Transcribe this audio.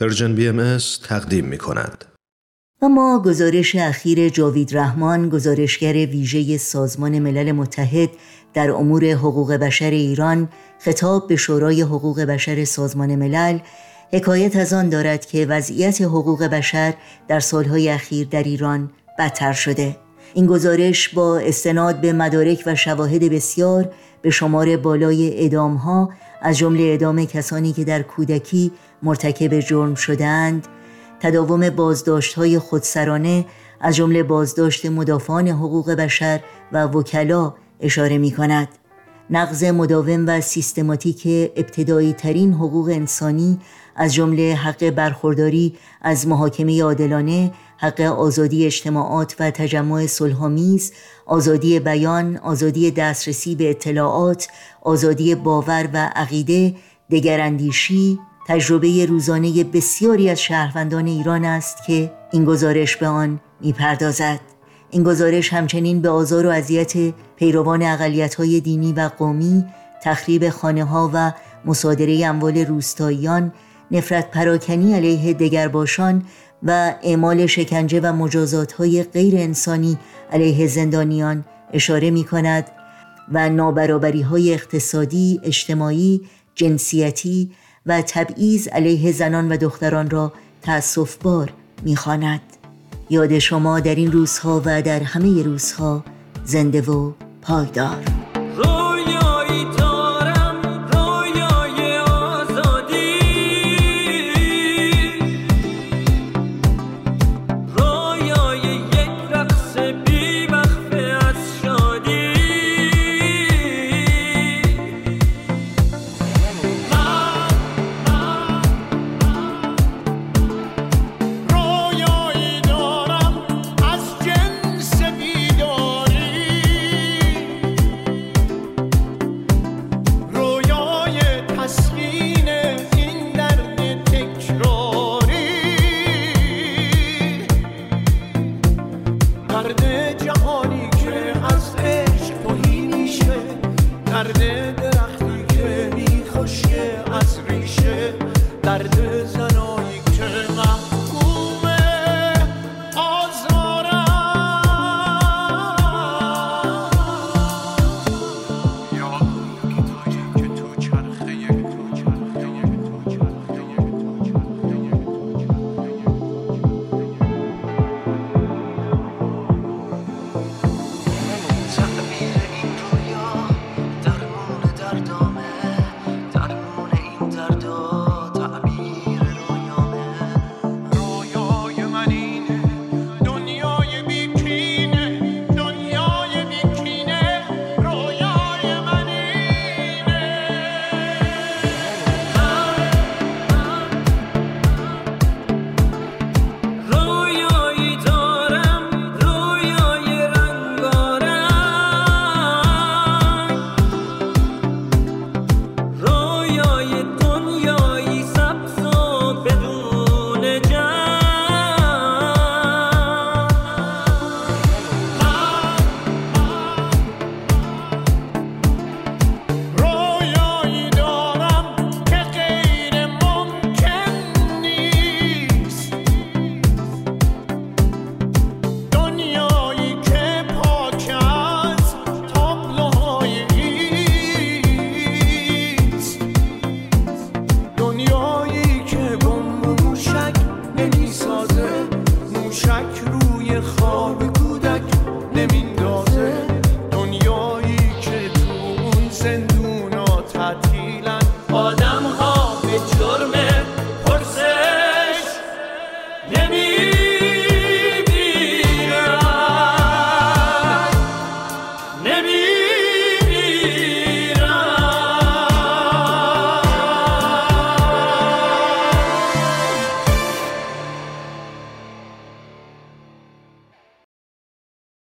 Persian BM تقدیم می کند. و ما گزارش اخیر جاوید رحمان گزارشگر ویژه سازمان ملل متحد در امور حقوق بشر ایران خطاب به شورای حقوق بشر سازمان ملل حکایت از آن دارد که وضعیت حقوق بشر در سالهای اخیر در ایران بدتر شده این گزارش با استناد به مدارک و شواهد بسیار به شمار بالای اعدامها از جمله ادامه کسانی که در کودکی مرتکب جرم شدند تداوم بازداشت های خودسرانه از جمله بازداشت مدافعان حقوق بشر و وکلا اشاره می کند نقض مداوم و سیستماتیک ابتدایی ترین حقوق انسانی از جمله حق برخورداری از محاکمه عادلانه حق آزادی اجتماعات و تجمع صلحآمیز آزادی بیان آزادی دسترسی به اطلاعات آزادی باور و عقیده دگراندیشی تجربه روزانه بسیاری از شهروندان ایران است که این گزارش به آن می‌پردازد. این گزارش همچنین به آزار و اذیت پیروان های دینی و قومی تخریب خانه ها و مصادره اموال روستاییان نفرت پراکنی علیه دگرباشان و اعمال شکنجه و مجازات های غیر انسانی علیه زندانیان اشاره می کند و نابرابری های اقتصادی، اجتماعی، جنسیتی و تبعیض علیه زنان و دختران را تأصف بار می‌خواند. یاد شما در این روزها و در همه روزها زنده و پایدار jardín. موشک روی خواب کودک نمیندازه دنیایی که تو اون زندونا تعطیلن. آدم ها